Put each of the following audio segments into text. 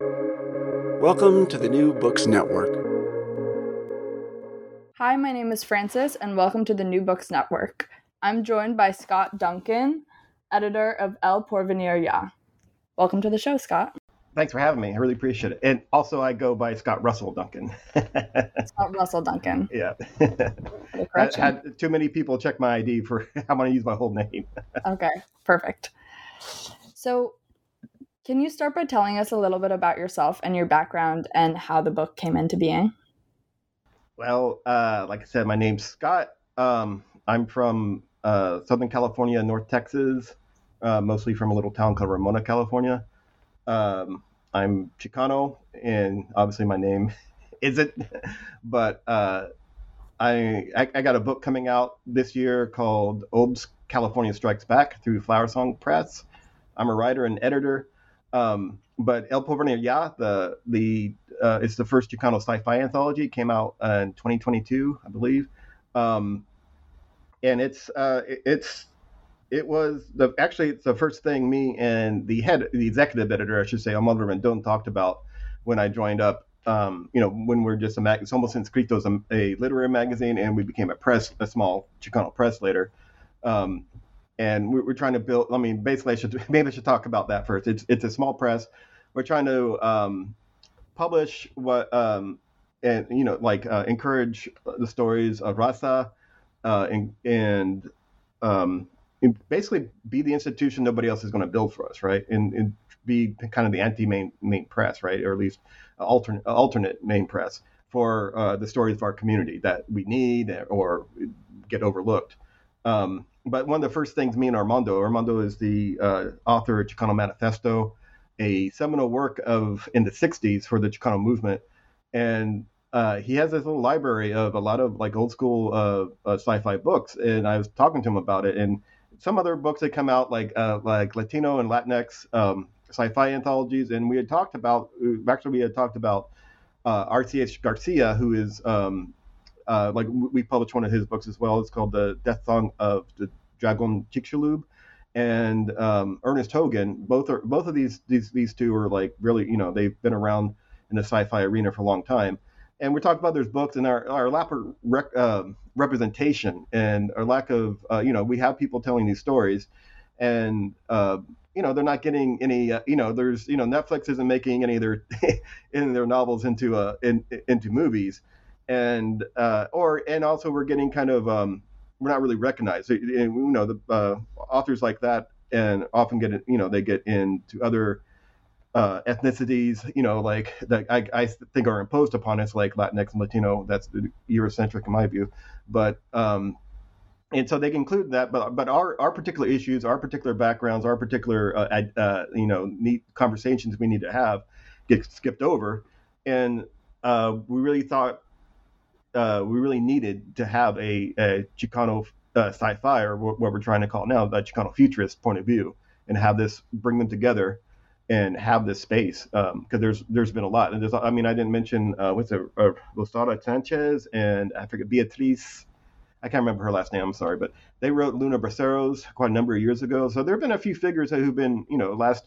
Welcome to the New Books Network. Hi, my name is Francis, and welcome to the New Books Network. I'm joined by Scott Duncan, editor of El Porvenir Ya. Welcome to the show, Scott. Thanks for having me. I really appreciate it. And also, I go by Scott Russell Duncan. Scott Russell Duncan. Yeah. I had too many people check my ID for I'm going to use my whole name. okay, perfect. So, can you start by telling us a little bit about yourself and your background and how the book came into being? Well, uh, like I said, my name's Scott. Um, I'm from uh, Southern California, North Texas, uh, mostly from a little town called Ramona, California. Um, I'm Chicano, and obviously my name isn't, but uh, I, I, I got a book coming out this year called Old California Strikes Back through Flower Song Press. I'm a writer and editor. Um, but El Porvenir Ya, the the uh, it's the first Chicano sci-fi anthology. It came out uh, in 2022, I believe, um, and it's uh, it's it was the actually it's the first thing me and the head the executive editor I should say Armando Rendón talked about when I joined up. Um, you know, when we're just a mag, it's Somos en escritos a, a literary magazine, and we became a press, a small Chicano press later. Um, and we're, trying to build. I mean, basically, I should maybe I should talk about that first. It's it's a small press. We're trying to um, publish what um, and you know like uh, encourage the stories of Raza uh, and and um, basically be the institution nobody else is going to build for us, right? And, and be kind of the anti main main press, right, or at least alternate alternate main press for uh, the stories of our community that we need or get overlooked. Um, but one of the first things me and Armando, Armando is the uh, author of Chicano Manifesto, a seminal work of in the 60s for the Chicano movement. And uh, he has this little library of a lot of like old school uh, uh sci-fi books. And I was talking to him about it. And some other books that come out like uh, like Latino and Latinx um, sci-fi anthologies. And we had talked about, actually we had talked about uh, RCH Garcia, who is um, uh, like we published one of his books as well. It's called the Death Song of the Dragon Chicxulub and um, Ernest Hogan. Both are both of these these these two are like really you know they've been around in the sci-fi arena for a long time. And we talked about there's books and our our lack of rec, uh, representation and our lack of uh, you know we have people telling these stories, and uh, you know they're not getting any uh, you know there's you know Netflix isn't making any of their in their novels into uh in, into movies and uh, or and also we're getting kind of um, we're not really recognized. You know, the uh, authors like that and often get you know they get into other uh, ethnicities, you know, like that I, I think are imposed upon us, like Latinx and Latino. That's Eurocentric in my view, but um, and so they include that. But but our our particular issues, our particular backgrounds, our particular uh, uh, you know neat conversations we need to have get skipped over, and uh, we really thought uh, we really needed to have a, a Chicano uh, sci-fi or what, we're trying to call now, the Chicano futurist point of view, and have this bring them together and have this space because um, there's there's been a lot. And there's I mean I didn't mention uh, what's it uh, Rosaura Sánchez and I forget Beatriz. I can't remember her last name I'm sorry but they wrote Lunar Braceros quite a number of years ago. So there have been a few figures who've been you know last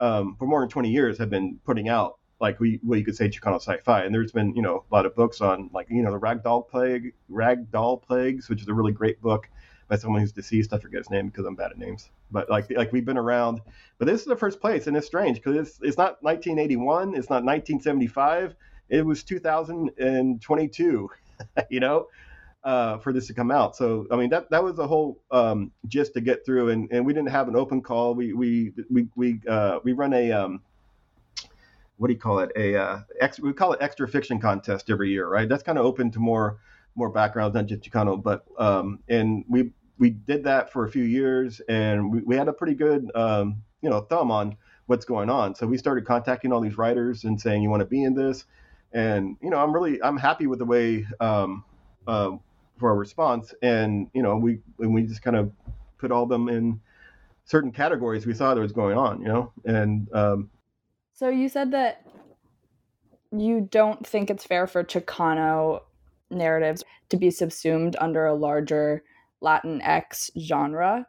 um, for more than 20 years have been putting out like we what you could say Chicano sci-fi. And there's been you know a lot of books on like you know the Ragdoll Plague, Ragdoll Plagues, which is a really great book by someone who's deceased. I forget his name because I'm bad at names. But like like we've been around. But this is the first place, and it's strange because it's it's not 1981, it's not 1975. It was 2022. you know. Uh, for this to come out, so I mean that that was the whole um, gist to get through, and, and we didn't have an open call. We we we we uh, we run a um, what do you call it? A uh, ex, we call it extra fiction contest every year, right? That's kind of open to more more backgrounds than just Chicano, but um, and we we did that for a few years, and we, we had a pretty good um, you know thumb on what's going on. So we started contacting all these writers and saying, you want to be in this? And, you know, I'm really, I'm happy with the way, um, uh, for our response. And, you know, we, and we just kind of put all them in certain categories we saw that was going on, you know? And, um, so you said that you don't think it's fair for Chicano narratives to be subsumed under a larger Latinx genre.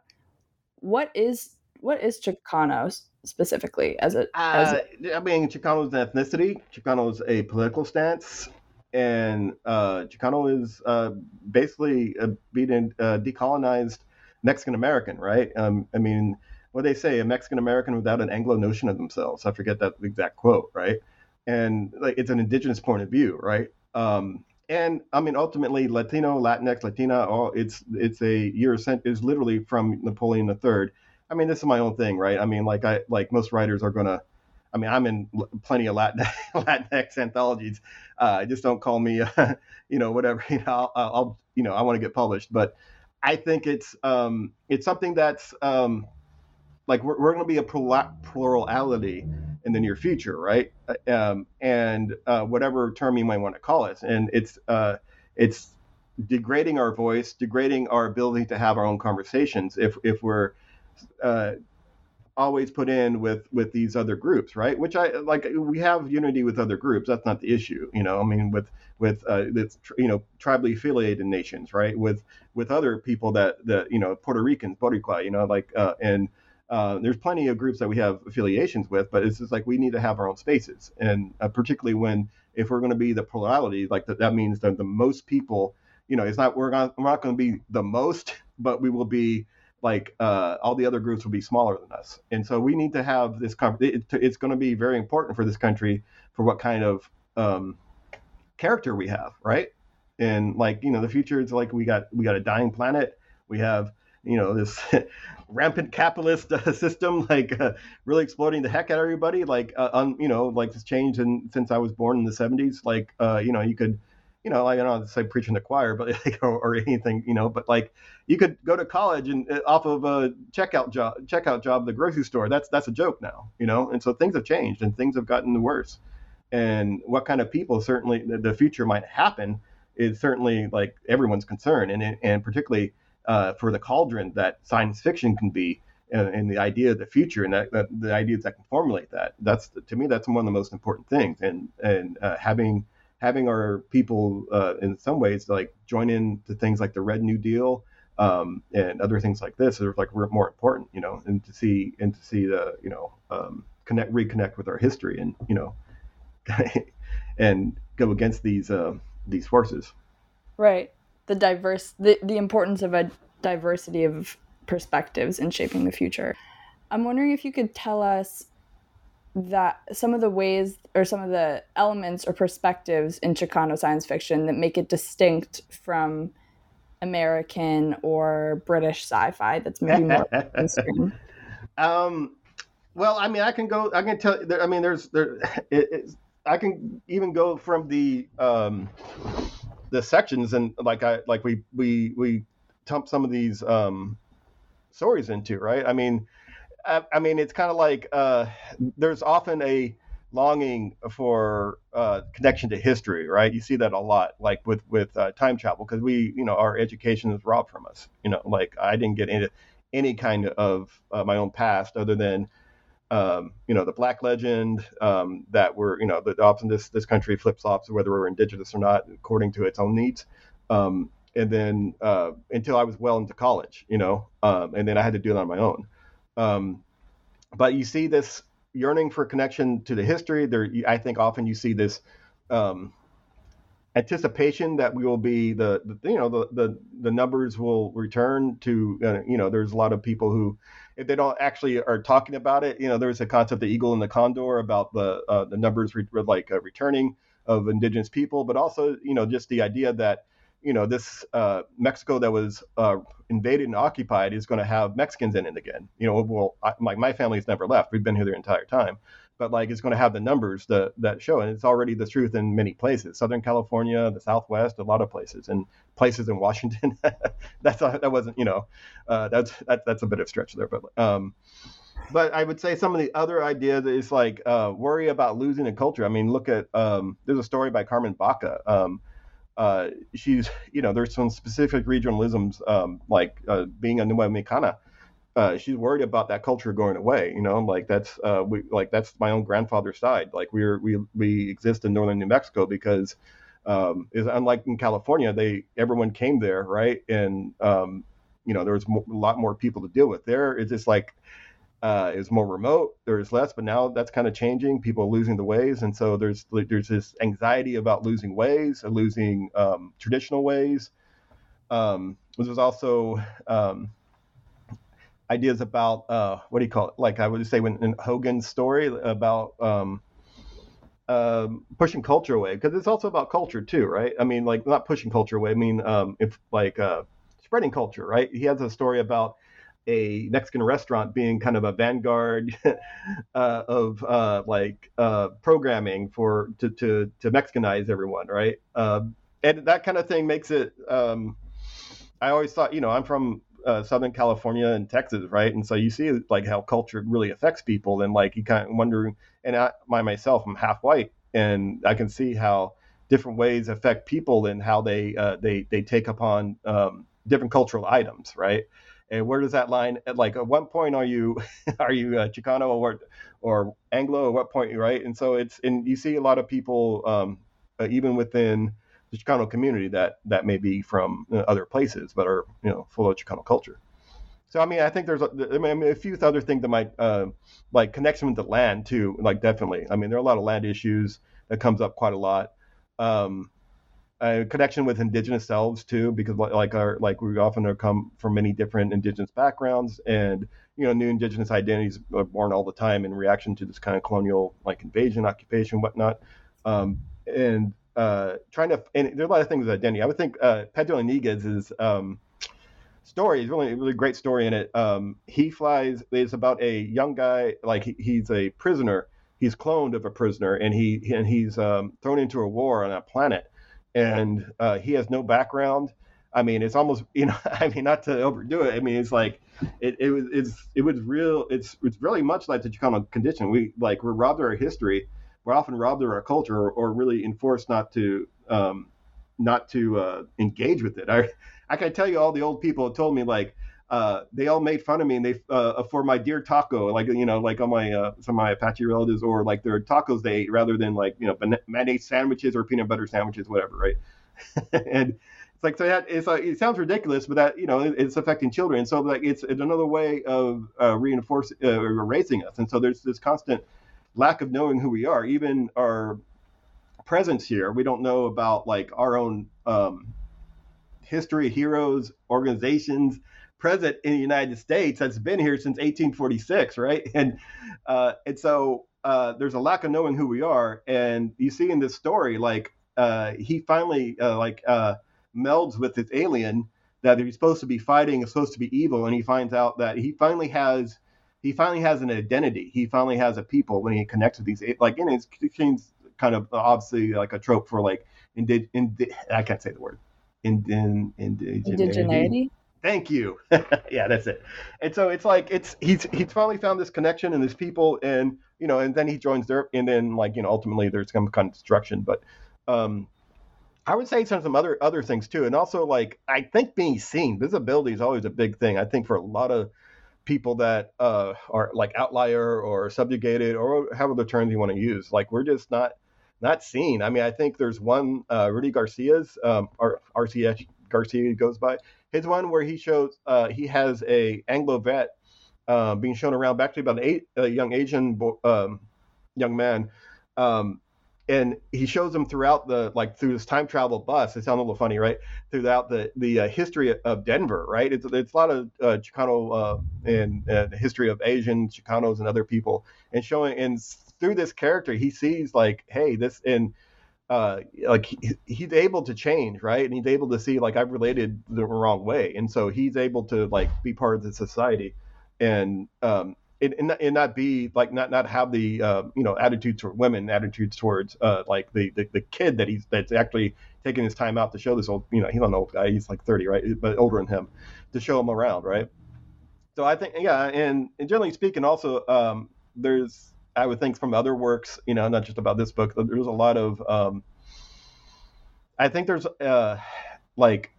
What is what is Chicano specifically as a? As uh, I mean, Chicano is an ethnicity. Chicano is a political stance, and uh, Chicano is uh, basically a being uh, decolonized Mexican American, right? Um, I mean, what they say, a Mexican American without an Anglo notion of themselves. I forget that exact quote, right? And like it's an indigenous point of view, right? Um, and I mean, ultimately, Latino, Latinx, Latina, all it's it's a sent is literally from Napoleon III. I mean, this is my own thing, right? I mean, like I like most writers are gonna. I mean, I'm in plenty of Latin Latinx anthologies. Uh, just don't call me, uh, you know, whatever. You know, I'll, I'll you know, I want to get published, but I think it's um, it's something that's um, like we're, we're going to be a plurality in the near future, right? Uh, um, and uh, whatever term you might want to call it, and it's uh, it's degrading our voice, degrading our ability to have our own conversations if if we're uh, always put in with with these other groups, right? Which I like. We have unity with other groups. That's not the issue, you know. I mean, with with uh, you know tribally affiliated nations, right? With with other people that that you know Puerto Ricans, Boricua, you know, like uh, and uh, there's plenty of groups that we have affiliations with, but it's just like we need to have our own spaces, and uh, particularly when if we're going to be the plurality, like that, that means that the most people, you know, it's not we're not we're not going to be the most, but we will be like uh, all the other groups will be smaller than us, and so we need to have this. It, it's going to be very important for this country for what kind of um, character we have, right? And like you know, the future is like we got we got a dying planet. We have you know this rampant capitalist uh, system like uh, really exploding the heck out of everybody like uh, you know like this change in since i was born in the 70s like uh, you know you could you know i don't say preaching the choir but like, or, or, anything you know but like you could go to college and uh, off of a checkout job checkout job at the grocery store. That's that's a joke now you know? And so things have changed and things have gotten worse. And what kind of people certainly the, the future might happen is certainly like everyone's concern. And and particularly uh, for the cauldron that science fiction can be and, and, the idea of the future and that, that, the ideas that can formulate that. That's to me that's one of the most important things. And and uh, having having our people uh, in some ways like join in to things like the red new deal um, and other things like this are like more important you know and to see and to see the you know um, connect reconnect with our history and you know and go against these uh, these forces. Right the diverse the, the importance of a diversity of perspectives in shaping the future. I'm wondering if you could tell us that some of the ways or some of the elements or perspectives in Chicano science fiction that make it distinct from American or British sci-fi that's maybe more. Um, well, I mean, I can go. I can tell. I mean, there's there. It, I can even go from the um, the sections and like I like we we we dump some of these um, stories into, right? I mean, I, I mean it's kind of like uh, there's often a longing for uh, connection to history, right? You see that a lot, like with with uh, time travel, because we, you know, our education is robbed from us. You know, like I didn't get into any kind of uh, my own past other than um, you know, the black legend um, that we're, you know, that often this this country flip flops whether we're indigenous or not according to its own needs. Um, and then uh, until I was well into college, you know, um, and then I had to do it on my own. Um, but you see this yearning for connection to the history. There, I think often you see this um, anticipation that we will be the, the, you know the, the the numbers will return to uh, you know there's a lot of people who if they don't actually are talking about it you know there's a concept the eagle and the condor about the uh, the numbers re- like uh, returning of indigenous people but also you know just the idea that you know this uh, Mexico that was uh, invaded and occupied is going to have Mexicans in it again. You know, well, I, my my family's never left. We've been here the entire time, but like it's going to have the numbers that that show, and it's already the truth in many places. Southern California, the Southwest, a lot of places, and places in Washington. that's a, that wasn't you know, uh, that's that, that's a bit of stretch there, but um, but I would say some of the other ideas is like uh, worry about losing a culture. I mean, look at um, there's a story by Carmen Baca. Um, uh, she's you know there's some specific regionalisms um, like uh, being a Nueva Mexicana. Uh, she's worried about that culture going away. You know, like that's uh, we like that's my own grandfather's side. Like we're we we exist in northern New Mexico because um, is unlike in California, they everyone came there, right? And um, you know there was mo- a lot more people to deal with. There it's just like uh, is more remote. There's less, but now that's kind of changing. People losing the ways, and so there's there's this anxiety about losing ways, losing um, traditional ways. Um, there's also um, ideas about uh, what do you call it? Like I would say when in Hogan's story about um, um, pushing culture away, because it's also about culture too, right? I mean, like not pushing culture away. I mean, um, if like uh, spreading culture, right? He has a story about a Mexican restaurant being kind of a vanguard uh, of uh, like uh, programming for to, to to Mexicanize everyone, right? Um, and that kind of thing makes it. Um, I always thought, you know, I'm from uh, Southern California and Texas, right? And so you see like how culture really affects people, and like you kind of wonder. And I, my myself, I'm half white, and I can see how different ways affect people and how they uh, they they take upon um, different cultural items, right? And where does that line? At like, at what point are you are you uh, Chicano or or Anglo? At what point, right? And so it's and you see a lot of people, um, uh, even within the Chicano community, that that may be from uh, other places, but are you know full of Chicano culture. So I mean, I think there's a, I mean, a few other things that might uh, like connection with the land too. Like definitely, I mean, there are a lot of land issues that comes up quite a lot. Um, a connection with indigenous selves too, because like our like we often are come from many different indigenous backgrounds, and you know new indigenous identities are born all the time in reaction to this kind of colonial like invasion, occupation, whatnot, um, and uh, trying to and there are a lot of things with identity. I would think uh, Pedro Iniguez's um, story is really really great story in it. Um, he flies. It's about a young guy like he, he's a prisoner. He's cloned of a prisoner, and he and he's um, thrown into a war on a planet and uh, he has no background. I mean, it's almost you know, I mean, not to overdo it. I mean, it's like it, it was it's it was real. It's it's really much like the Chicano condition. We like we're robbed of our history. We're often robbed of our culture, or, or really enforced not to um, not to uh, engage with it. I I can tell you all the old people told me like uh, they all made fun of me and they uh, for my dear taco, like you know, like on my uh, some of my Apache relatives, or like their tacos they ate rather than like you know mayonnaise sandwiches or peanut butter sandwiches, whatever, right? and it's like so that it's like it sounds ridiculous, but that you know it, it's affecting children. So like it's, it's another way of uh, reinforcing uh, erasing us, and so there's this constant lack of knowing who we are, even our presence here. We don't know about like our own um, history, heroes, organizations present in the United States that's been here since 1846, right? And uh, and so uh, there's a lack of knowing who we are, and you see in this story, like uh, he finally uh, like uh, melds with this alien that he's supposed to be fighting, is supposed to be evil, and he finds out that he finally has he finally has an identity. He finally has a people when he connects with these like in his kind of obviously like a trope for like indi- indi- I can't say the word. Indin, indigeneity. Thank you. yeah, that's it. And so it's like it's he's he's finally found this connection and these people, and you know, and then he joins their, and then like you know, ultimately there's some kind of destruction. But um, I would say some some other other things too, and also like I think being seen, visibility is always a big thing. I think for a lot of people that uh, are like outlier or subjugated or however the terms you want to use, like we're just not not seen. I mean, I think there's one uh, Rudy Garcia's um, RCS Garcia goes by his one where he shows uh, he has a Anglo vet uh, being shown around, actually about an eight, a young Asian um, young man, um, and he shows him throughout the like through this time travel bus. It sounds a little funny, right? Throughout the the uh, history of Denver, right? It's it's a lot of uh, Chicano uh, and the history of Asian Chicanos and other people, and showing and through this character, he sees like, hey, this and uh, like he, he's able to change, right? And he's able to see like I've related the wrong way, and so he's able to like be part of the society, and um, and, and, and not be like not not have the uh, you know attitudes toward women, attitudes towards uh, like the, the the kid that he's that's actually taking his time out to show this old you know he's not an old guy, he's like thirty, right? But older than him, to show him around, right? so I think yeah, and, and generally speaking, also um, there's I would think from other works, you know, not just about this book, there's a lot of um, I think there's uh, like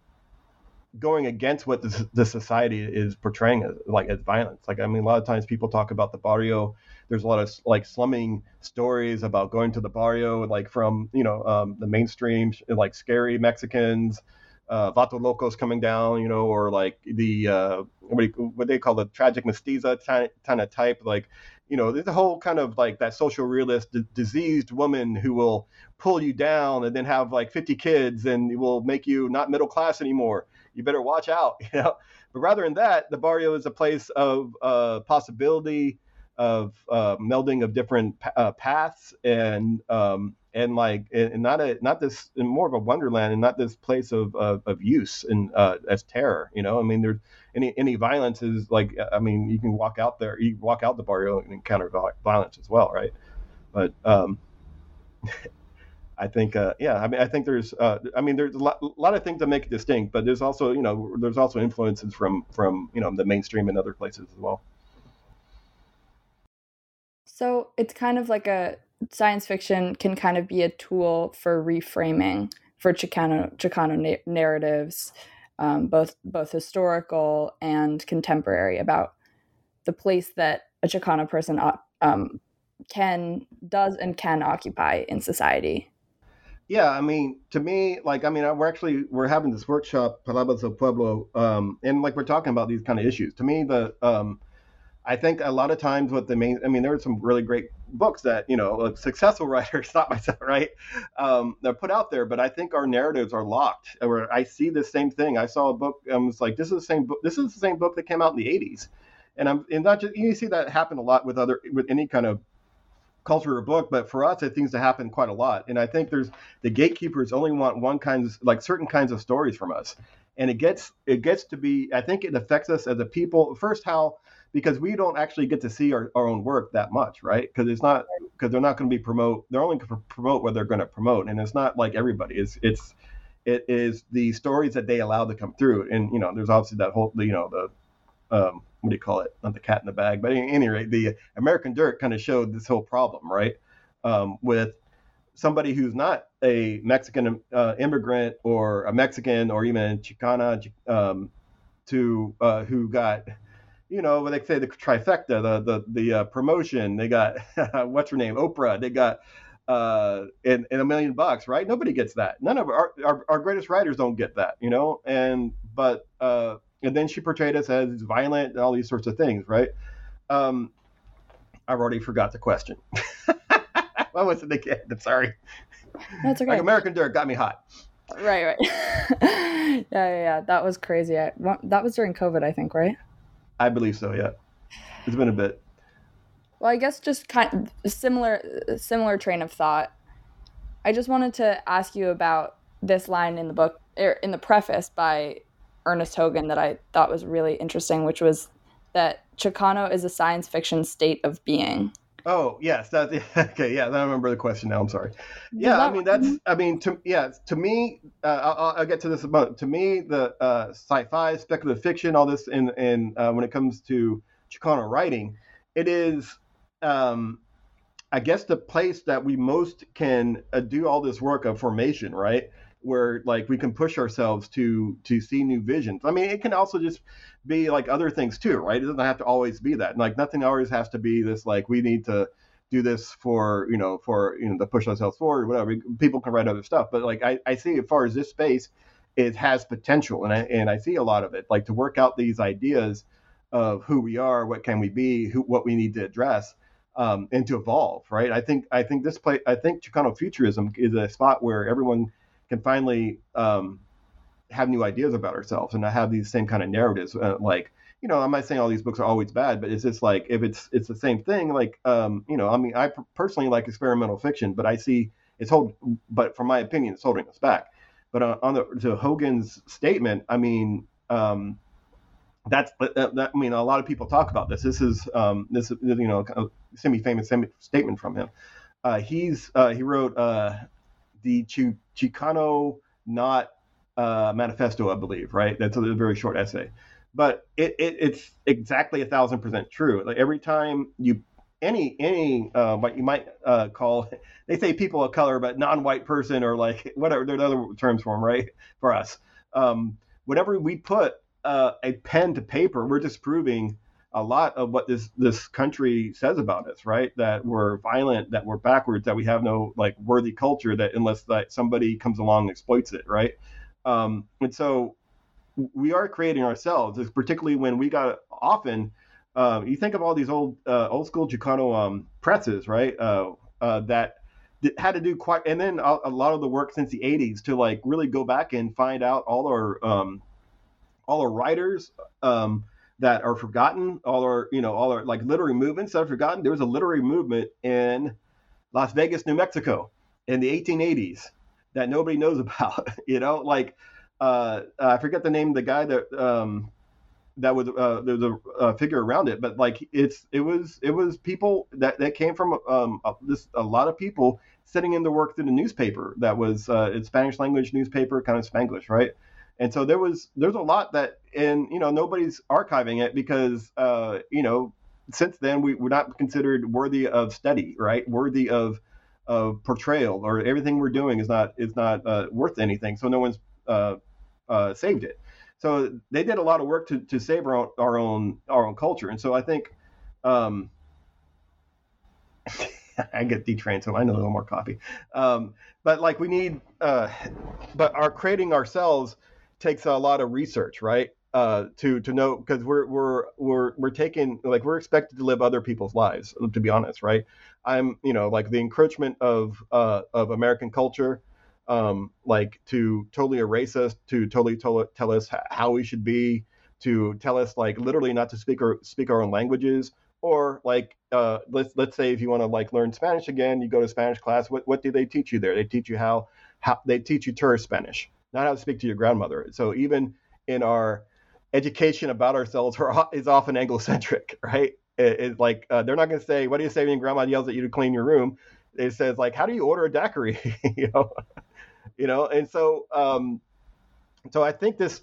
going against what the, the society is portraying as, like as violence. Like I mean, a lot of times people talk about the barrio. There's a lot of like slumming stories about going to the barrio, like from you know um, the mainstream, like scary Mexicans, uh, Vato Locos coming down, you know, or like the uh, what, you, what they call the tragic mestiza kind of type, like you know, there's a whole kind of like that social realist d- diseased woman who will pull you down and then have like 50 kids and will make you not middle class anymore you better watch out. You know, but rather than that, the barrio is a place of uh, possibility, of uh, melding of different uh, paths, and um, and like and not a not this more of a wonderland, and not this place of of, of use and uh, as terror. You know, I mean, there's any any violence is like I mean, you can walk out there, you walk out the barrio and encounter violence as well, right? But um, I think, uh, yeah, I mean, I think there's, uh, I mean, there's a lot, a lot, of things that make it distinct, but there's also, you know, there's also influences from, from, you know, the mainstream and other places as well. So it's kind of like a science fiction can kind of be a tool for reframing for Chicano Chicano na- narratives, um, both both historical and contemporary about the place that a Chicano person um, can does and can occupy in society yeah, I mean, to me, like, I mean, we're actually we're having this workshop, Palabras del Pueblo, um, and like we're talking about these kind of issues. To me, the um, I think a lot of times what the main, I mean, there are some really great books that you know, like successful writers, not myself, right? Um, they're put out there, but I think our narratives are locked. Where I see the same thing. I saw a book. I was like, this is the same book. This is the same book that came out in the '80s, and I'm and not just you see that happen a lot with other with any kind of culture or book, but for us, it seems to happen quite a lot. And I think there's the gatekeepers only want one kinds like certain kinds of stories from us, and it gets it gets to be. I think it affects us as a people. First, how because we don't actually get to see our, our own work that much, right? Because it's not because they're not going to be promote. They're only going to promote what they're going to promote, and it's not like everybody. It's it's it is the stories that they allow to come through, and you know, there's obviously that whole you know the um, what do you call it? Not the cat in the bag, but at any rate, the American Dirt kind of showed this whole problem, right? Um, with somebody who's not a Mexican uh, immigrant or a Mexican or even Chicana um, to uh, who got, you know, what they say the trifecta, the the the uh, promotion. They got what's her name, Oprah. They got uh, in, in a million bucks, right? Nobody gets that. None of our, our, our greatest writers don't get that, you know. And but uh, and then she portrayed us as violent and all these sorts of things, right? Um, I've already forgot the question. what was it again? I'm sorry. That's okay. Like American Dirt got me hot. Right, right. yeah, yeah, yeah. That was crazy. I, that was during COVID, I think, right? I believe so. Yeah, it's been a bit. Well, I guess just kind of similar, similar train of thought. I just wanted to ask you about this line in the book, er, in the preface by Ernest Hogan that I thought was really interesting, which was that Chicano is a science fiction state of being. Oh yes, that okay. Yeah, I remember the question now. I'm sorry. Yeah, that, I mean that's. I mean, to yeah, to me, uh, I'll, I'll, get to this about. To me, the uh, sci-fi, speculative fiction, all this, in in uh, when it comes to Chicano writing, it is, um, I guess, the place that we most can uh, do all this work of formation, right? Where like we can push ourselves to to see new visions. I mean, it can also just be like other things too, right? It doesn't have to always be that. Like nothing always has to be this like we need to do this for you know for you know to push ourselves forward or whatever. People can write other stuff, but like I, I see as far as this space, it has potential, and I and I see a lot of it. Like to work out these ideas of who we are, what can we be, who what we need to address. Um, and to evolve, right? I think I think this play I think Chicano futurism is a spot where everyone can finally um, have new ideas about ourselves and not have these same kind of narratives. Uh, like, you know, I'm not saying all these books are always bad, but it's just like if it's it's the same thing. Like, um, you know, I mean, I personally like experimental fiction, but I see it's hold, but from my opinion, it's holding us back. But on, on the to Hogan's statement, I mean, um, that's that, that, I mean, a lot of people talk about this. This is um, this you know semi-famous statement from him. Uh, he's uh, he wrote uh, the Ch- Chicano Not uh, Manifesto, I believe, right? That's a very short essay. but it, it it's exactly a thousand percent true. Like every time you any any uh, what you might uh, call they say people of color, but non-white person or like whatever. There's other terms for them, right? For us, um, whenever we put uh, a pen to paper, we're disproving a lot of what this this country says about us, right? That we're violent, that we're backwards, that we have no like worthy culture, that unless that somebody comes along and exploits it, right? Um, and so we are creating ourselves, particularly when we got often. Uh, you think of all these old uh, old school Chicano um, presses, right? Uh, uh that had to do quite, and then a, a, lot of the work since the '80s to like really go back and find out all our um, all our writers. Um, that are forgotten, all our, you know, all our like literary movements that are forgotten. There was a literary movement in Las Vegas, New Mexico in the 1880s that nobody knows about, you know, like, uh, I forget the name of the guy that, um, that was uh, there's a, a, figure around it, but like it's it was it was people that that came from um, a, this a lot of people sitting in the work through the newspaper that was uh, it's Spanish language newspaper, kind of Spanglish, right? And so there was there's a lot that and you know nobody's archiving it because uh, you know since then we, we're not considered worthy of study, right? Worthy of of portrayal, or everything we're doing is not is not uh, worth anything. So no one's uh, uh, saved it. So they did a lot of work to, to save our own, our own our own culture. And so I think um, I get detrained, so I need a little more coffee. Um, but like we need, uh, but our creating ourselves takes a lot of research, right? Uh, to to know because we're we're we're we're taking like we're expected to live other people's lives. To be honest, right? I'm you know like the encroachment of uh, of American culture, um, like to totally erase us, to totally tell, tell us how we should be, to tell us like literally not to speak or speak our own languages, or like uh, let's let's say if you want to like learn Spanish again, you go to Spanish class. What what do they teach you there? They teach you how how they teach you tourist Spanish not how to speak to your grandmother. So even in our education about ourselves is often Anglocentric, right? It's like uh, they're not going to say, "What do you say when grandma yells at you to clean your room?" It says like, "How do you order a daiquiri?" you know, you know. And so, um, so I think this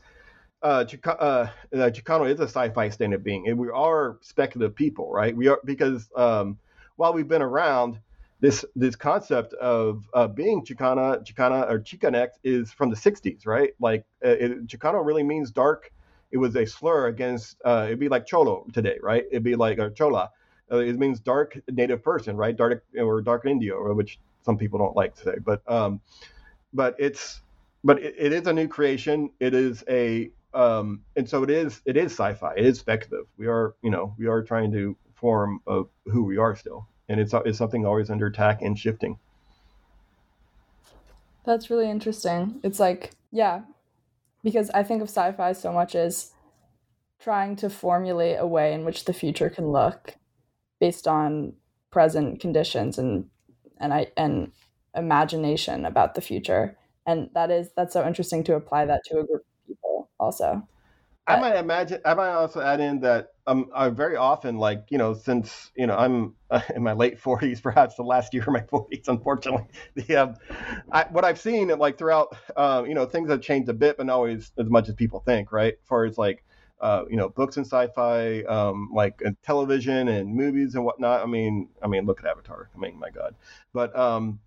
uh, Chica- uh, Chicano is a sci-fi stand of being, and we are speculative people, right? We are because um, while we've been around, this this concept of uh, being Chicana, Chicana or Chicanx is from the 60s, right? Like uh, it, Chicano really means dark. It was a slur against. Uh, it'd be like Cholo today, right? It'd be like a Chola. Uh, it means dark native person, right? Dark or dark Indio, which some people don't like to say, but um, but it's but it, it is a new creation. It is a um, and so it is it is sci-fi. It is speculative. We are you know we are trying to form of who we are still and it's, it's something always under attack and shifting. That's really interesting. It's like, yeah, because I think of sci fi so much as trying to formulate a way in which the future can look based on present conditions and and I and imagination about the future. And that is that's so interesting to apply that to a group of people also. I might imagine. I might also add in that um, I very often like you know since you know I'm uh, in my late 40s, perhaps the last year of my 40s, unfortunately. The um, I, what I've seen like throughout, uh, you know, things have changed a bit, but not always as much as people think, right? As far as like uh, you know, books and sci-fi, um, like uh, television and movies and whatnot. I mean, I mean, look at Avatar. I mean, my God, but um,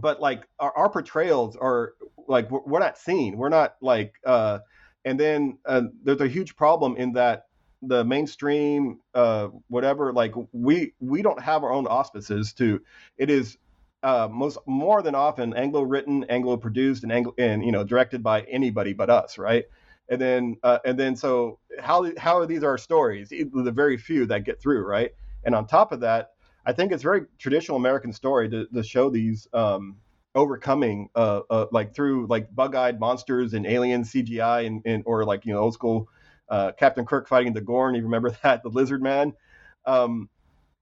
but like our, our portrayals are like we're, we're not seen. We're not like uh and then uh, there's a huge problem in that the mainstream uh, whatever like we we don't have our own auspices to it is uh, most more than often anglo written anglo produced and anglo and you know directed by anybody but us right? And then uh, and then so how how are these our stories? The very few that get through right? And on top of that i think it's very traditional american story to, to show these um, overcoming uh, uh, like through like bug-eyed monsters and alien CGI and, and or like you know old school uh, Captain Kirk fighting the Gorn. You remember that the Lizard Man, um,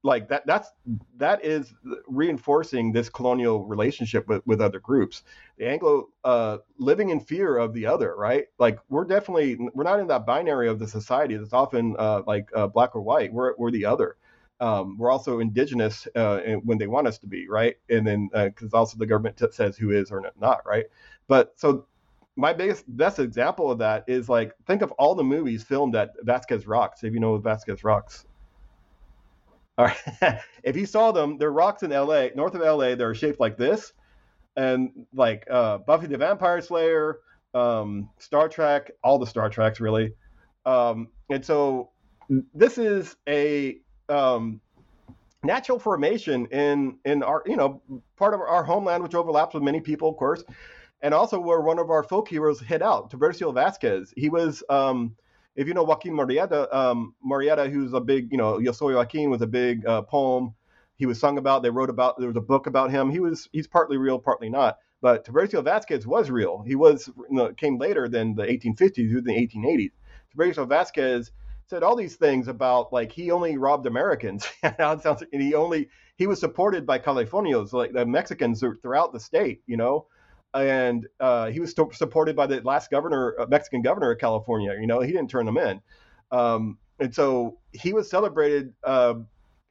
like that. That's that is reinforcing this colonial relationship with, with other groups. The Anglo uh, living in fear of the other, right? Like we're definitely we're not in that binary of the society that's often uh, like uh, black or white. We're we're the other um, we're also indigenous uh, when they want us to be, right? And then because uh, also the government t- says who is or not, right? But so my biggest best example of that is like think of all the movies filmed at Vasquez Rocks. If you know Vasquez Rocks. All right. if you saw them, they're rocks in LA, north of LA. They're shaped like this, and like uh, Buffy the Vampire Slayer, um, Star Trek, all the Star Treks really. Um, and so this is a um, natural formation in in our you know part of our homeland, which overlaps with many people, of course, and also where one of our folk heroes hid out, Tiburcio Vasquez. He was. Um, if you know Joaquin Murrieta, um, Murrieta, who's a big, you know, Yo Soy Joaquin was a big uh, poem. He was sung about. They wrote about. There was a book about him. He was. He's partly real, partly not. But Tiburcio Vasquez was real. He was you know, came later than the 1850s, he was in the 1880s. Tiburcio Vasquez said all these things about like he only robbed Americans. and he only he was supported by Californios, like the Mexicans throughout the state, you know. And uh, he was supported by the last governor, uh, Mexican governor of California. You know, he didn't turn them in. Um, and so he was celebrated uh,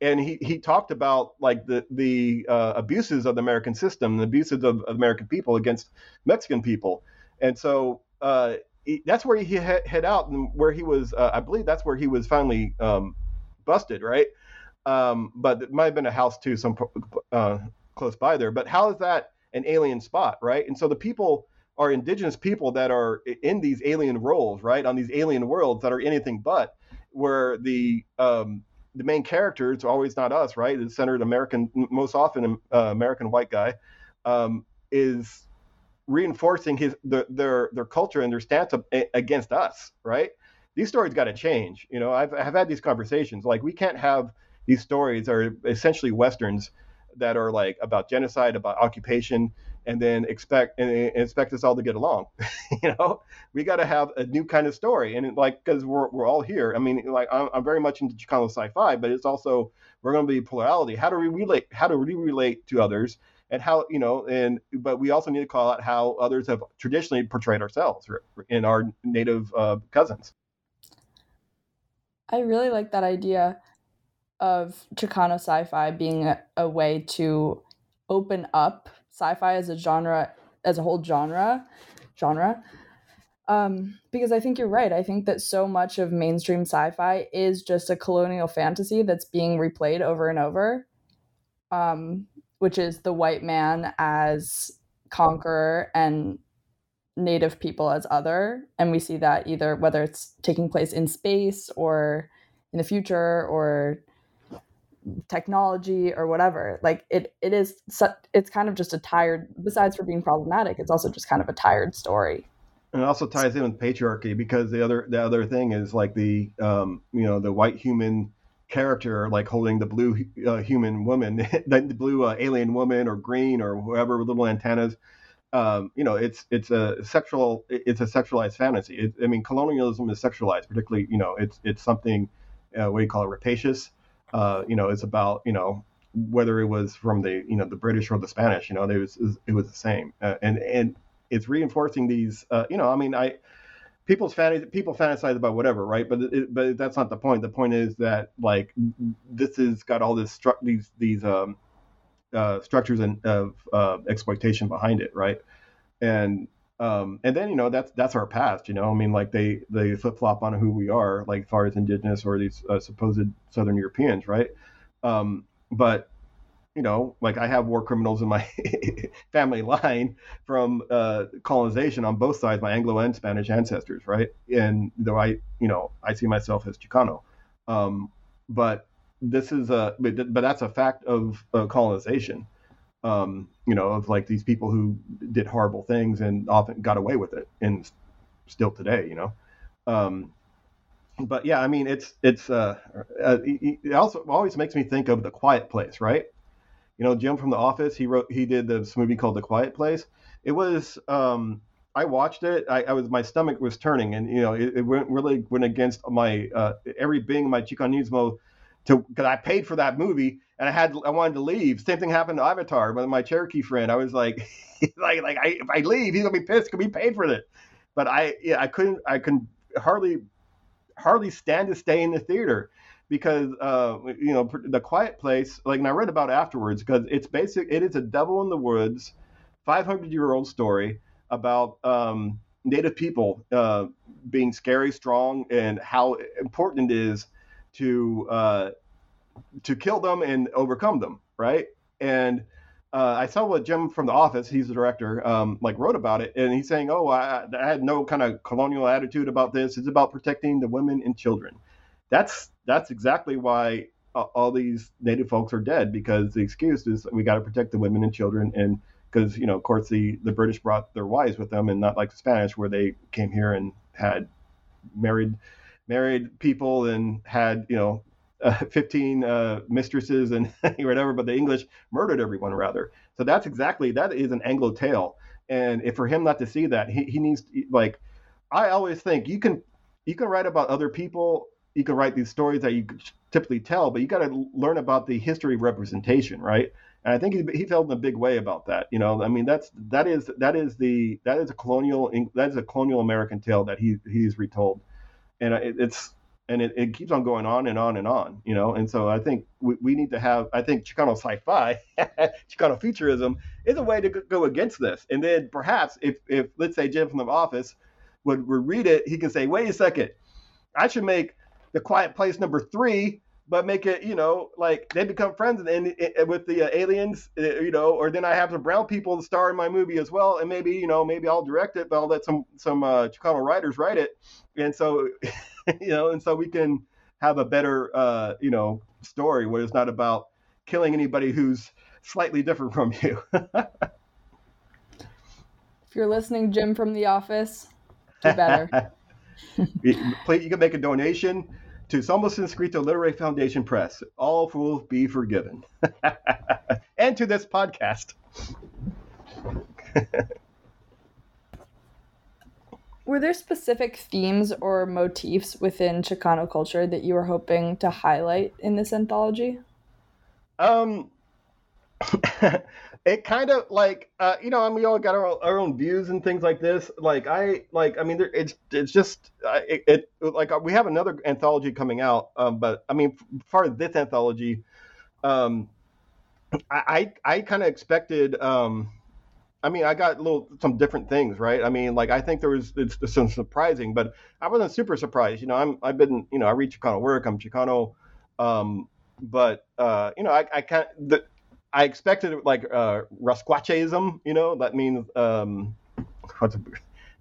and he, he talked about like the the uh, abuses of the American system, the abuses of, of, American people against Mexican people, and so uh, he, that's where he hid out and where he was. Uh, I believe that's where he was finally um, busted, right? Um, but it might have been a house too, some uh, close by there. But how is that an alien spot, right? And so the people are indigenous people that are in these alien roles, right, on these alien worlds that are anything but, where the um, the main character it's always not us right the centered american most often uh, american white guy um, is reinforcing his the, their their culture and their stance against us right these stories got to change you know I've, I've had these conversations like we can't have these stories are essentially westerns that are like about genocide about occupation and then expect and, expect us all to get along. you know, we got to have a new kind of story, and like because we're we're all here. I mean, like I'm, I'm very much into Chicano sci-fi, but it's also we're going to be plurality. How do we relate? How do we relate to others? And how you know, and but we also need to call out how others have traditionally portrayed ourselves in our native uh, cousins. I really like that idea of Chicano sci-fi being a, a way to open up sci-fi as a genre as a whole genre genre um, because I think you're right. I think that so much of mainstream sci-fi is just a colonial fantasy that's being replayed over and over, um, which is the white man as conqueror and native people as other, and we see that either whether it's taking place in space or in the future or technology or whatever. Like it it is it's kind of just a tired besides for being problematic it's also just kind of a tired story. And it also ties in with patriarchy because the other the other thing is like the um you know the white human character like holding the blue uh, human woman the blue uh, alien woman or green or whoever with little antennas um, you know, it's it's a sexual, it's a sexualized fantasy. It, I mean, colonialism is sexualized, particularly, you know, it's it's something, uh, what do you call it, rapacious, uh, you know, it's about you know whether it was from the you know the British or the Spanish. You know, it was it was the same, uh, and and it's reinforcing these. Uh, you know, I mean, I people's fantasy people fantasize about whatever, right? But it, but that's not the point. The point is that like this has got all this stru- these these um, uh, structures and of uh, exploitation behind it, right? And um, and then you know that's that's our past. You know, I mean, like they they flip flop on who we are, like far as indigenous or these uh, supposed Southern Europeans, right? Um, but you know, like I have war criminals in my family line from uh, colonization on both sides, my Anglo and Spanish ancestors, right? And though I, you know, I see myself as Chicano, um, but this is a, but, but that's a fact of uh, colonization um, you know, of like these people who did horrible things and often got away with it, and still today, you know. Um, but yeah, I mean, it's it's uh, uh, it also always makes me think of the Quiet Place, right? You know, Jim from The Office, he wrote he did this movie called The Quiet Place. It was um, I watched it. I, I, was my stomach was turning, and you know, it, it went really went against my uh, every being my Chicanismo to because I paid for that movie and I had I wanted to leave. Same thing happened to Avatar with my Cherokee friend. I was like, like like I, if I leave, he's gonna be pissed. Can we paid for it? But I yeah I couldn't I can hardly hardly stand to stay in the theater because uh, you know the Quiet Place. Like and I read about afterwards because it's basic. It is a devil in the woods, 500 year old story about um, native people uh, being scary, strong, and how important it is to uh, to kill them and overcome them, right? And uh, I saw what Jim from The Office, he's the director, um, like wrote about it, and he's saying, "Oh, I, I, had no kind of colonial attitude about this. It's about protecting the women and children." That's that's exactly why uh, all these native folks are dead because the excuse is we got to protect the women and children, and because you know, of course, the the British brought their wives with them, and not like the Spanish, where they came here and had married married people and had you know uh, 15 uh, mistresses and whatever, but the English murdered everyone rather. So that's exactly that is an Anglo tale, and if for him not to see that, he, he needs like I always think you can you can write about other people, you can write these stories that you typically tell, but you got to learn about the history of representation, right? And I think he, he felt in a big way about that. You know, I mean, that's that is that is the that is a colonial that is a colonial American tale that he he's retold, and it, it's and it, it keeps on going on and on and on, you know. And so I think we, we need to have, I think Chicano sci-fi, Chicano futurism is a way to go against this. And then perhaps if, if let's say Jim from the office would, would read it, he can say, wait a second, I should make the Quiet Place number three, but make it, you know, like they become friends and, and, and with the uh, aliens, uh, you know, or then I have some brown people star in my movie as well, and maybe, you know, maybe I'll direct it, but I'll let some some uh, Chicano writers write it, and so you know, and so we can have a better, uh, you know, story where it's not about killing anybody who's slightly different from you. if you're listening, Jim from The Office, do better. you can make a donation to Somos en escrito Literary Foundation Press. All will be forgiven. and to this podcast. Were there specific themes or motifs within Chicano culture that you were hoping to highlight in this anthology? Um, it kind of like uh, you know, I mean, we all got our, our own views and things like this. Like I like, I mean, there, it's it's just uh, it, it, like we have another anthology coming out, um, but I mean, for this anthology, um, I I, I kind of expected um I mean, I got little some different things, right? I mean, like I think there was it's, it's some surprising, but I wasn't super surprised. You know, I'm I've been you know I read Chicano work. I'm Chicano, um, but uh, you know I I can't the I expected like uh, Rasquacheism. You know, that means um,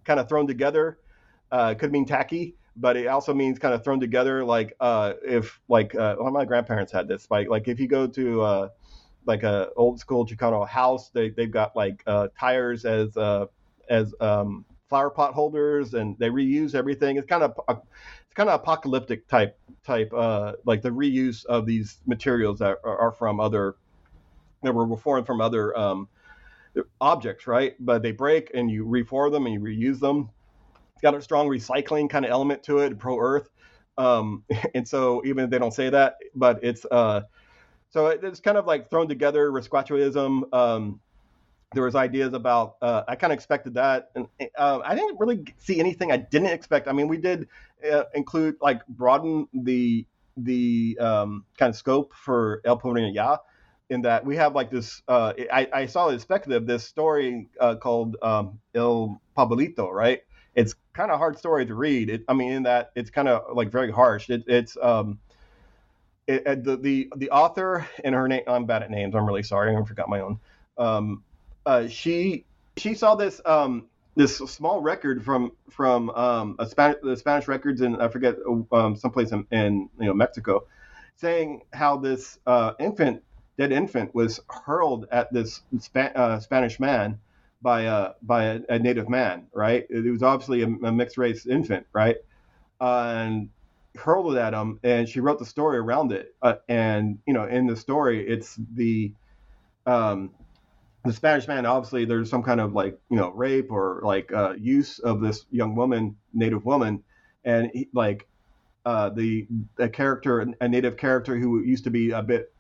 kind of thrown together. Uh, could mean tacky, but it also means kind of thrown together. Like uh, if like uh, well, my grandparents had this. Like like if you go to uh, like a old school Chicano house. They they've got like uh, tires as uh, as um, flower pot holders, and they reuse everything. It's kind of it's kind of apocalyptic type type uh, like the reuse of these materials that are, are from other that were reformed from other um, objects, right? But they break and you reform them and you reuse them. It's got a strong recycling kind of element to it, pro earth. Um, and so even if they don't say that, but it's uh, so it's kind of like thrown together Rasquachoism. Um, there was ideas about uh, I kind of expected that, and uh, I didn't really see anything I didn't expect. I mean, we did uh, include like broaden the the um, kind of scope for El Porvenir Ya, in that we have like this. Uh, I, I saw it speculative this story uh, called um, El Pablito, right? It's kind of hard story to read. It, I mean, in that it's kind of like very harsh. It, it's um, it, the, the the author and her name I'm bad at names. I'm really sorry. I forgot my own. Um, uh, she she saw this um, this small record from from um, a Spanish the Spanish records in I forget um, someplace in, in you know Mexico, saying how this uh, infant dead infant was hurled at this Spa- uh, Spanish man by a by a, a, native man. Right. It was obviously a, a mixed race infant. Right. and hurled it at him, and she wrote the story around it. Uh, and you know, in the story, it's the um, the Spanish man. Obviously, there's some kind of like you know rape or like uh, use of this young woman, native woman, and he, like uh, the a character, a native character who used to be a bit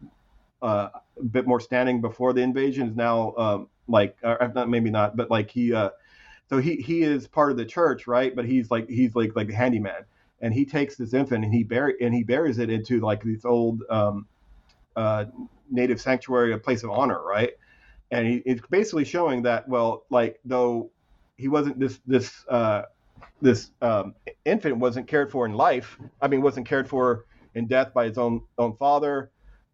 uh, a bit more standing before the invasion is now um, like uh, not maybe not, but like he. Uh, so he he is part of the church, right? But he's like he's like like a handyman and he takes this infant and he bury and he buries it into like this old um, uh, native sanctuary, a place of honor, right? And he, basically showing that well, like though he wasn't this this uh, this um, infant wasn't cared for in life. I mean, wasn't cared for in death by his own own father,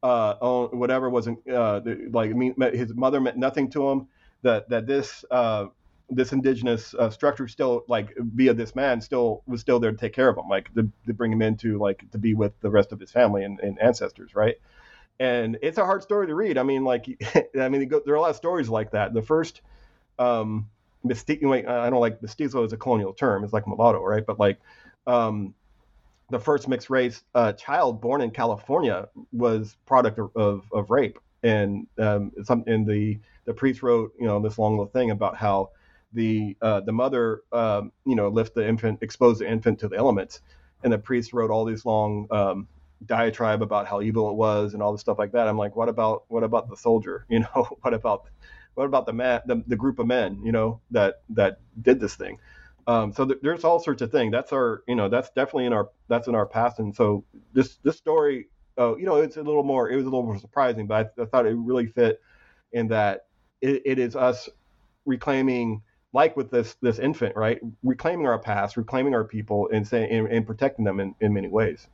uh, own whatever wasn't uh, like mean, his mother meant nothing to him. That that this uh, this indigenous uh, structure still like via this man still was still there to take care of him, like to, to bring him into like to be with the rest of his family and, and ancestors, right? And it's a hard story to read. I mean, like I mean, there are a lot of stories like that. The first um, mestizo. I don't like mestizo as a colonial term. It's like mulatto, right? But like um, the first mixed race uh, child born in California was product of, of, of rape, and um, some in the the priest wrote you know this long little thing about how the uh, the mother um, you know left the infant exposed the infant to the elements, and the priest wrote all these long um, diatribe about how evil it was and all this stuff like that. I'm like, what about what about the soldier? You know, what about what about the man, the, the group of men, you know, that that did this thing? Um, so th- there's all sorts of things. That's our, you know, that's definitely in our that's in our past. And so this this story, uh, you know, it's a little more. It was a little more surprising, but I, I thought it really fit in that it, it is us reclaiming, like with this this infant, right? Reclaiming our past, reclaiming our people, and saying and, and protecting them in, in many ways.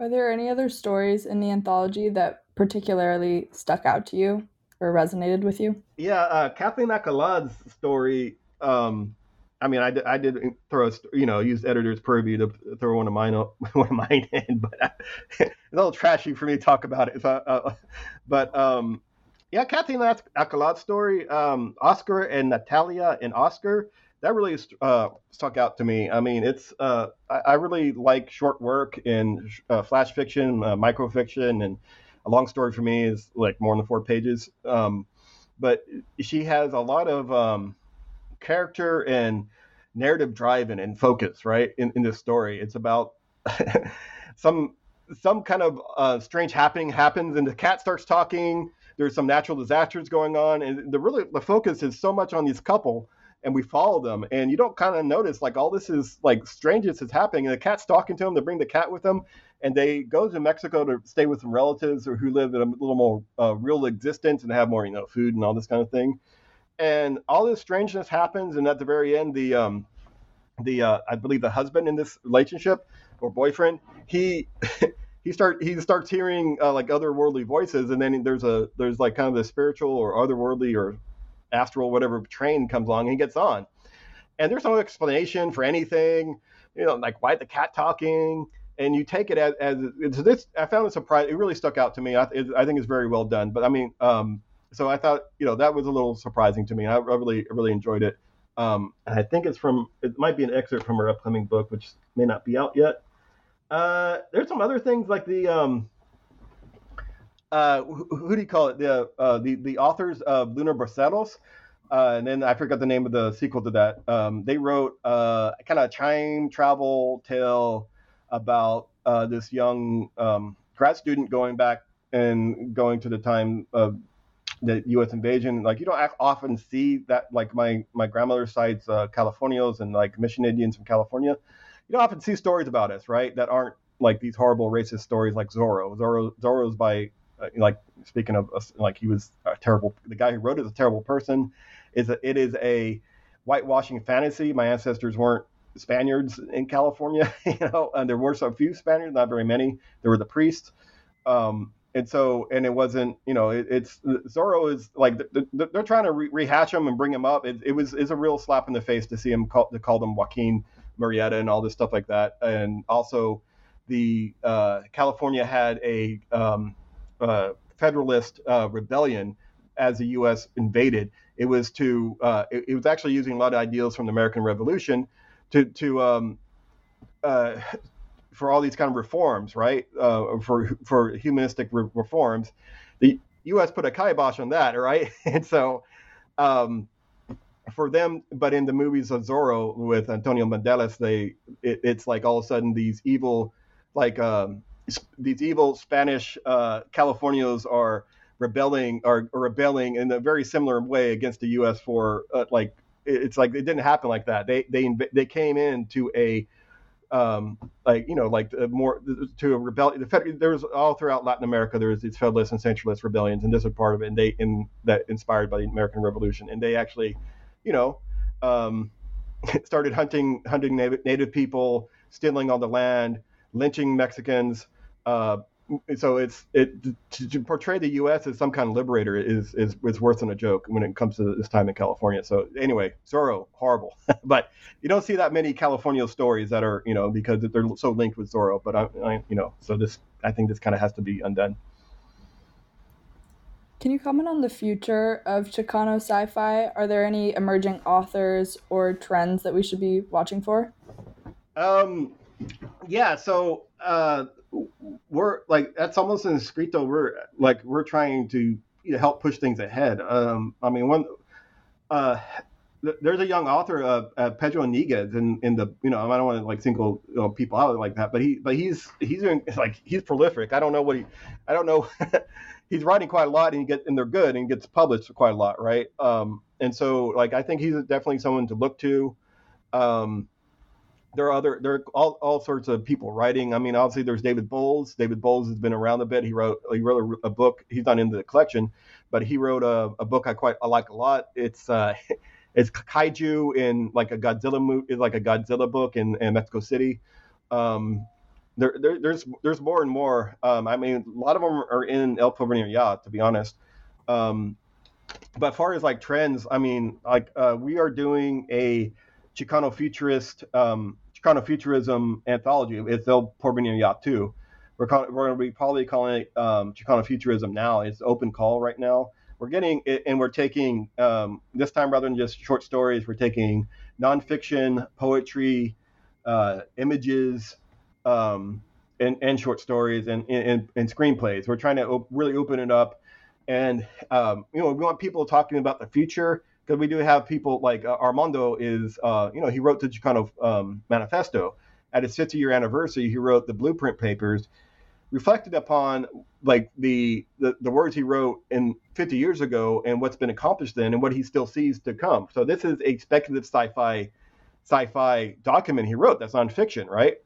Are there any other stories in the anthology that particularly stuck out to you? or resonated with you? Yeah, uh, Kathleen Alcalá's story. Um, I mean, I I did throw, a, you know, use editor's purview to throw one of mine up, one of mine in, but I, it's a little trashy for me to talk about it. So, uh, but um, yeah, Kathleen Alcalá's story, um, Oscar and Natalia and Oscar, that really uh, stuck out to me. I mean, it's uh, I, I, really like short work in uh, flash fiction, uh, microfiction, and a long story for me is like more than four pages. Um, but she has a lot of um, character and narrative drive and, and focus, right? In, in this story, it's about some some kind of uh, strange happening happens, and the cat starts talking. There's some natural disasters going on, and the really the focus is so much on these couple and we follow them and you don't kind of notice like all this is like strangeness is happening and the cat's talking to them they bring the cat with them and they go to mexico to stay with some relatives or who live in a little more uh, real existence and have more you know food and all this kind of thing and all this strangeness happens and at the very end the um the uh, i believe the husband in this relationship or boyfriend he he start he starts hearing uh, like otherworldly voices and then there's a there's like kind of the spiritual or otherworldly or astral whatever train comes along and he gets on. And there's no explanation for anything you know like why the cat talking? And you take it as, as this i found it surprise it really stuck out to me. I, it, I think it's very well done. But i mean um, so i thought you know that was a little surprising to me i, really really enjoyed it um, and i think it's from it might be an excerpt from her upcoming book which may not be out yet uh, there's some other things like the um, uh, who, who, do you call it? The uh, the the authors of Lunar Braceros, uh, and then I forgot the name of the sequel to that. Um, they wrote uh, kind of time travel tale about uh, this young um, grad student going back and going to the time of the U.S. invasion. Like you don't often see that. Like my my grandmother cites uh, Californios and like Mission Indians from California. You don't often see stories about us, right? That aren't like these horrible racist stories like Zorro. Zorro Zorro's by uh, like speaking of uh, like he was a terrible the guy who wrote it is a terrible person is it is a whitewashing fantasy my ancestors weren't spaniards in california you know and there were some few spaniards not very many there were the priests um, and so and it wasn't you know it, it's zorro is like they're trying to re- rehash him and bring him up it, it was is a real slap in the face to see him call, to call them joaquin murrieta and all this stuff like that and also the uh, california had a um, uh, Federalist uh, rebellion as the U.S. invaded. It was to uh, it, it, was actually using a lot of ideals from the American Revolution to to um, uh, for all these kind of reforms, right? Uh, for for humanistic re- reforms, the U.S. put a kibosh on that, right? and so. Um, for them, but in the movies of Zorro with Antonio Banderas, they it, it's like all of a sudden these evil, like um, these evil Spanish uh, Californios are rebelling are, are, rebelling in a very similar way against the U.S. for uh, like it's like it didn't happen like that. They they they came into a um, like you know like more to a rebellion. The fed, there was all throughout Latin America there was these Federalist and Centralist rebellions, and this was part of it. And they in that inspired by the American Revolution, and they actually you know, um, started hunting hunting native, native people, stealing all the land, lynching Mexicans. Uh, so it's it to, to, portray the U.S. as some kind of liberator is, is is worse than a joke when it comes to this time in California. So anyway, Zorro, horrible, but you don't see that many California stories that are you know because they're so linked with Zorro. But I, I you know so this I think this kind of has to be undone. Can you comment on the future of Chicano sci-fi? Are there any emerging authors or trends that we should be watching for? Um, yeah. So uh, we're like that's Somos en Escrito. We're like we're trying to you know, help push things ahead. Um, I mean, one uh, there's a young author, uh, uh, Pedro Iniguez, in, in the you know I don't want to like single you know, people out like that, but he but he's he's doing like he's prolific. I don't know what he, I don't know. he's writing quite a lot and he get and they're good and gets published quite a lot, right? Um, and so like I think he's definitely someone to look to. Um, there are other there are all, all sorts of people writing. I mean, obviously there's David Bowles. David Bowles has been around a bit. He wrote he wrote a, a book. He's not in the collection, but he wrote a, a book I quite I like a lot. It's uh, it's kaiju in like a Godzilla movie, like a Godzilla book in, in Mexico City. Um, there, there, there's there's more and more. Um, I mean, a lot of them are in El Porvenir Ya, to be honest. Um, but far as like trends, I mean, like uh, we are doing a Chicano futurist, um, Chicano futurism anthology. It's El Porvenir too. We're, call, we're going to be probably calling it um, Chicano futurism now. It's open call right now. We're getting and we're taking um, this time rather than just short stories. We're taking nonfiction, poetry, uh, images um, and, and short stories and, and, and screenplays. We're trying to op- really open it up. And, um, you know, we want people talking about the future because we do have people like uh, Armando is, uh, you know, he wrote the Chicano um, Manifesto. At his 50 year anniversary, he wrote the blueprint papers, reflected upon like the, the, the words he wrote in 50 years ago and what's been accomplished then and what he still sees to come. So this is a speculative sci-fi sci-fi document he wrote that's nonfiction, right?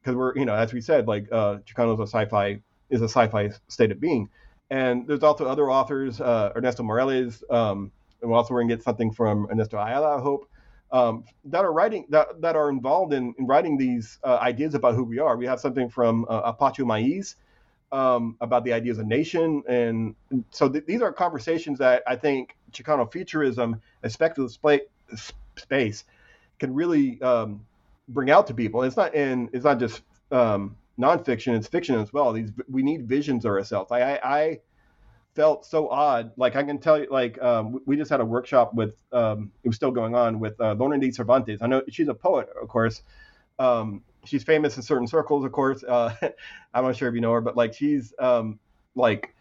because we're you know as we said like uh, Chicano is a sci-fi is a sci-fi state of being, and there's also other authors uh, Ernesto Morales. Um, and also we're gonna get something from Ernesto Ayala, I hope, um, that are writing that, that are involved in, in writing these uh, ideas about who we are. We have something from uh, Apache Maiz um, about the ideas of nation, and so th- these are conversations that I think Chicano futurism, a speculative space, can really um, bring out to people. It's not in it's not just um, nonfiction; it's fiction as well. These we need visions of ourselves. I, I, I felt so odd. Like I can tell you, like um, we just had a workshop with um, it was still going on with uh, Lorna Dee Cervantes. I know she's a poet, of course. Um, she's famous in certain circles, of course. Uh, I'm not sure if you know her, but like she's um, like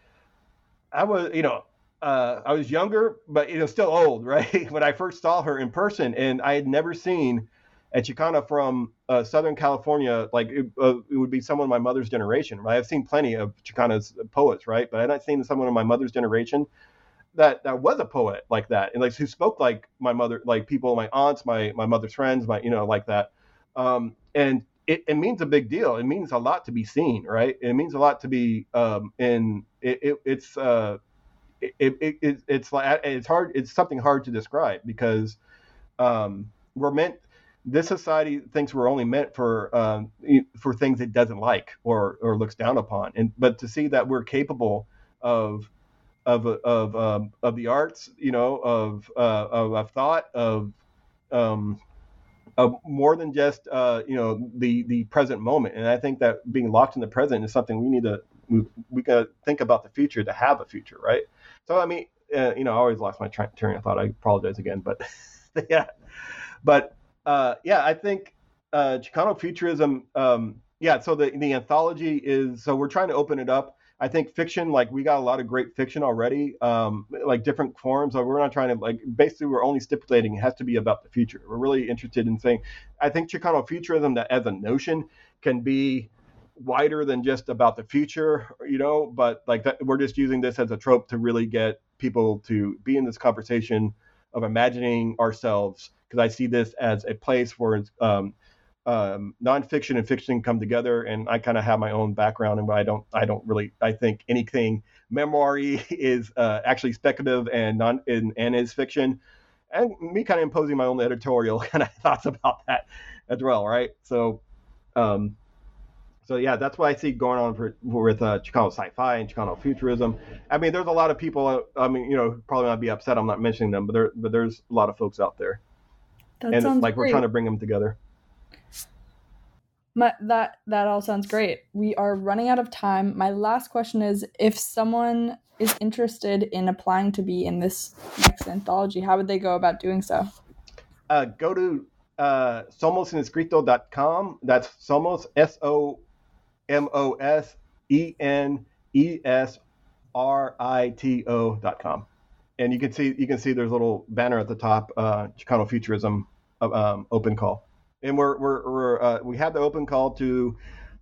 I was, you know, uh, I was younger, but you know, still old, right? when I first saw her in person, and I had never seen Chicana from uh, Southern California, like it, uh, it, would be someone my mother's generation. Right? I've seen plenty of Chicana's poets, right? But I've not seen someone of my mother's generation that that was a poet like that, and like who spoke like my mother, like people, my aunts, my my mother's friends, my you know like that. Um, and it, it, means a big deal. It means a lot to be seen, right? It means a lot to be um, in. It, it, it's uh, it, it, it's like it's hard. It's something hard to describe because um, we're meant this society thinks we're only meant for um, for things it doesn't like or or looks down upon. And but to see that we're capable of of of um, of the arts, you know, of uh, of, of thought, of um, of more than just uh, you know the the present moment. And I think that being locked in the present is something we need to we, got to think about the future to have a future, right? So I mean, uh, you know, I always lost my train of thought. I apologize again, but yeah, but uh, yeah, I think uh, Chicano futurism. Um, yeah, so the the anthology is so we're trying to open it up. I think fiction, like we got a lot of great fiction already, um, like different forms. So we're not trying to like basically we're only stipulating it has to be about the future. We're really interested in saying, I think Chicano futurism that as a notion can be wider than just about the future, you know. But like that, we're just using this as a trope to really get people to be in this conversation of imagining ourselves because I see this as a place where um, um, nonfiction and fiction come together, and I kind of have my own background, and I don't, I don't really, I think anything memoir is uh, actually speculative and non and, and is fiction, and me kind of imposing my own editorial kind of thoughts about that as well, right? So, um, so yeah, that's what I see going on for, with uh, Chicano sci-fi and Chicano futurism. I mean, there's a lot of people. Uh, I mean, you know, probably not be upset. I'm not mentioning them, but there, but there's a lot of folks out there, That and sounds like great. we're trying to bring them together. My, that that all sounds great. We are running out of time. My last question is: If someone is interested in applying to be in this next anthology, how would they go about doing so? Uh, go to uh, somosenescrito.com. That's Somos S O M O S E N E S R I T O dot com, and you can see you can see there's a little banner at the top, uh, Chicano Futurism um, open call, and we're we're, we're uh, we had the open call to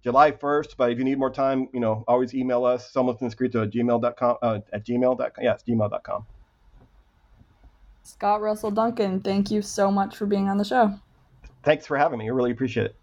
July 1st, but if you need more time, you know, always email us somosenescrito at gmail.com uh, at gmail.com. Yes, gmail.com. Scott Russell Duncan, thank you so much for being on the show. Thanks for having me. I really appreciate it.